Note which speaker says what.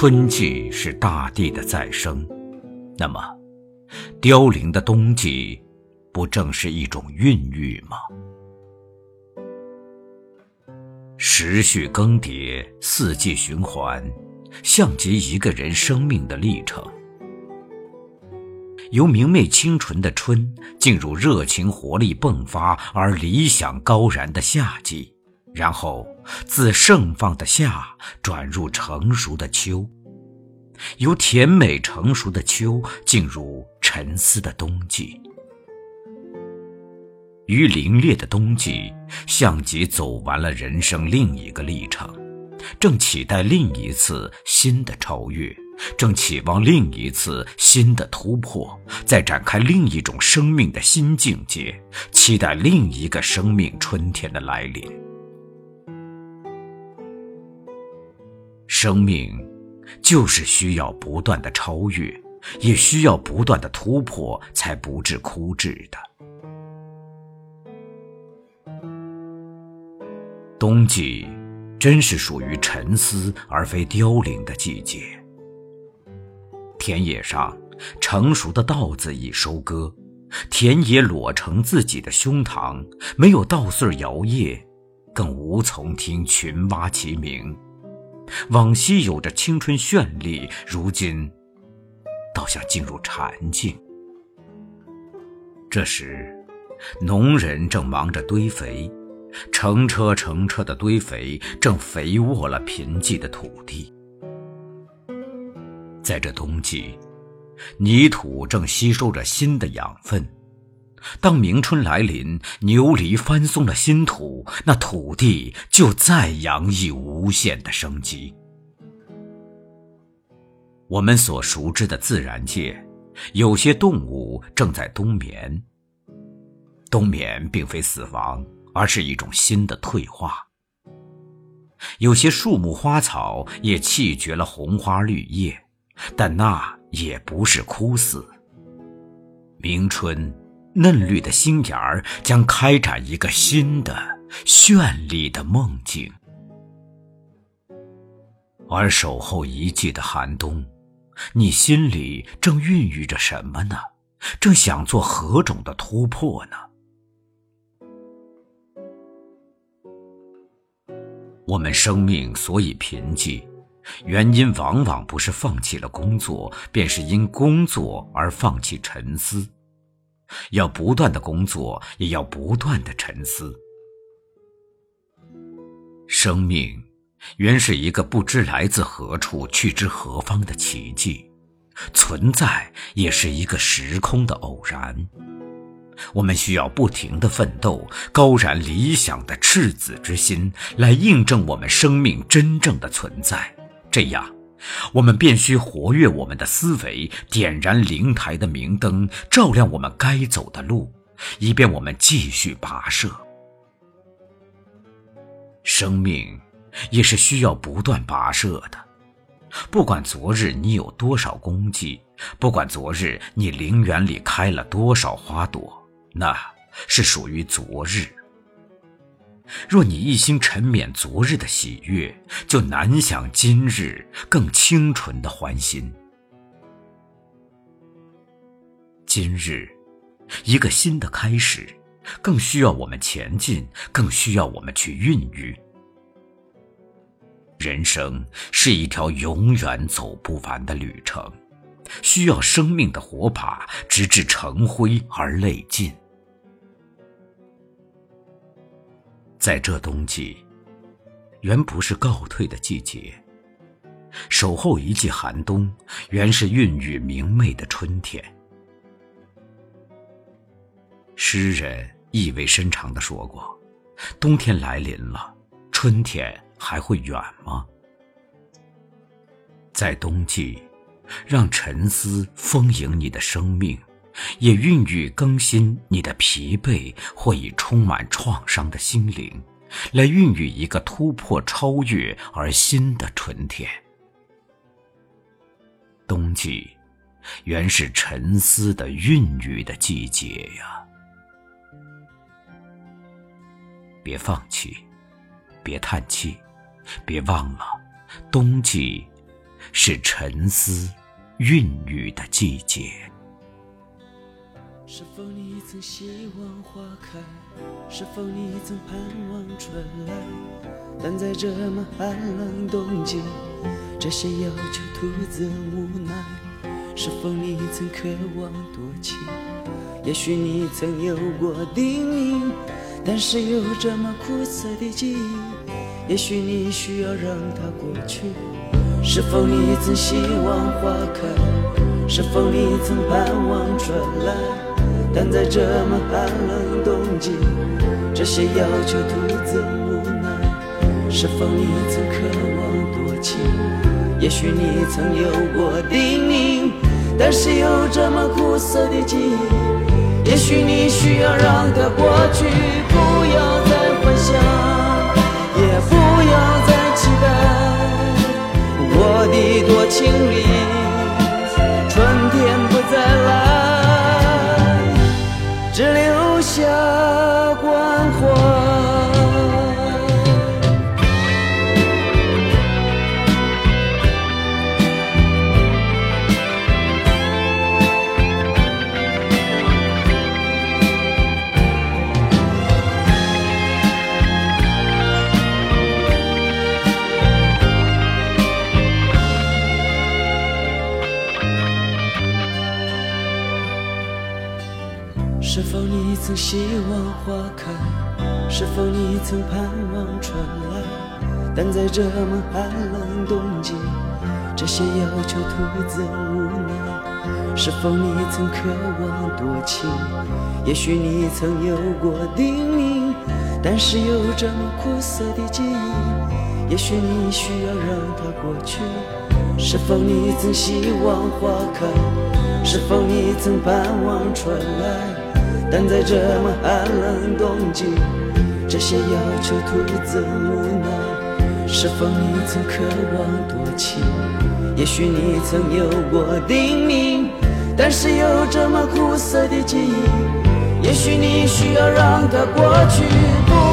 Speaker 1: 春季是大地的再生，那么，凋零的冬季，不正是一种孕育吗？时序更迭，四季循环，像极一个人生命的历程。由明媚清纯的春，进入热情活力迸发而理想高燃的夏季。然后，自盛放的夏转入成熟的秋，由甜美成熟的秋进入沉思的冬季。于凛冽的冬季，像极走完了人生另一个历程，正期待另一次新的超越，正期望另一次新的突破，在展开另一种生命的新境界，期待另一个生命春天的来临。生命就是需要不断的超越，也需要不断的突破，才不致枯滞的。冬季真是属于沉思而非凋零的季节。田野上成熟的稻子已收割，田野裸成自己的胸膛，没有稻穗摇曳，更无从听群蛙齐鸣。往昔有着青春绚丽，如今倒像进入禅境。这时，农人正忙着堆肥，成车成车的堆肥正肥沃了贫瘠的土地。在这冬季，泥土正吸收着新的养分。当明春来临，牛犁翻松了新土，那土地就再洋溢无限的生机。我们所熟知的自然界，有些动物正在冬眠。冬眠并非死亡，而是一种新的退化。有些树木花草也弃绝了红花绿叶，但那也不是枯死。明春。嫩绿的心眼儿将开展一个新的绚丽的梦境，而守候一季的寒冬，你心里正孕育着什么呢？正想做何种的突破呢？我们生命所以贫瘠，原因往往不是放弃了工作，便是因工作而放弃沉思。要不断的工作，也要不断的沉思。生命原是一个不知来自何处、去之何方的奇迹，存在也是一个时空的偶然。我们需要不停的奋斗，高燃理想的赤子之心，来印证我们生命真正的存在。这样。我们便需活跃我们的思维，点燃灵台的明灯，照亮我们该走的路，以便我们继续跋涉。生命也是需要不断跋涉的。不管昨日你有多少功绩，不管昨日你陵园里开了多少花朵，那是属于昨日。若你一心沉湎昨日的喜悦，就难享今日更清纯的欢心。今日，一个新的开始，更需要我们前进，更需要我们去孕育。人生是一条永远走不完的旅程，需要生命的火把，直至成灰而泪尽。在这冬季，原不是告退的季节。守候一季寒冬，原是孕育明媚的春天。诗人意味深长地说过：“冬天来临了，春天还会远吗？”在冬季，让沉思丰盈你的生命。也孕育更新你的疲惫或已充满创伤的心灵，来孕育一个突破、超越而新的春天。冬季，原是沉思的孕育的季节呀！别放弃，别叹气，别忘了，冬季是沉思孕育的季节。
Speaker 2: 是否你曾希望花开？是否你曾盼望春来？但在这么寒冷冬季，这些要求徒增无奈。是否你曾渴望多情？也许你曾有过叮咛，但是有这么苦涩的记忆，也许你需要让它过去。是否你曾希望花开？是否你曾盼望春来？但在这么寒冷冬季，这些要求徒增无奈。是否你曾渴望多情？也许你曾有过叮咛，但是有这么苦涩的记忆。也许你需要让它过去，不要再幻想，也不要再期待。我的多情里，是否你曾希望花开？是否你曾盼望春来？但在这么寒冷冬季，这些要求徒增无奈。是否你曾渴望多情？也许你曾有过叮咛，但是有这么苦涩的记忆，也许你需要让它过去。是否你曾希望花开？是否你曾盼望春来？但在这么寒冷冬季，这些要求徒增无奈。是否你曾渴望多情？也许你曾有过叮咛，但是有这么苦涩的记忆。也许你需要让它过去，不。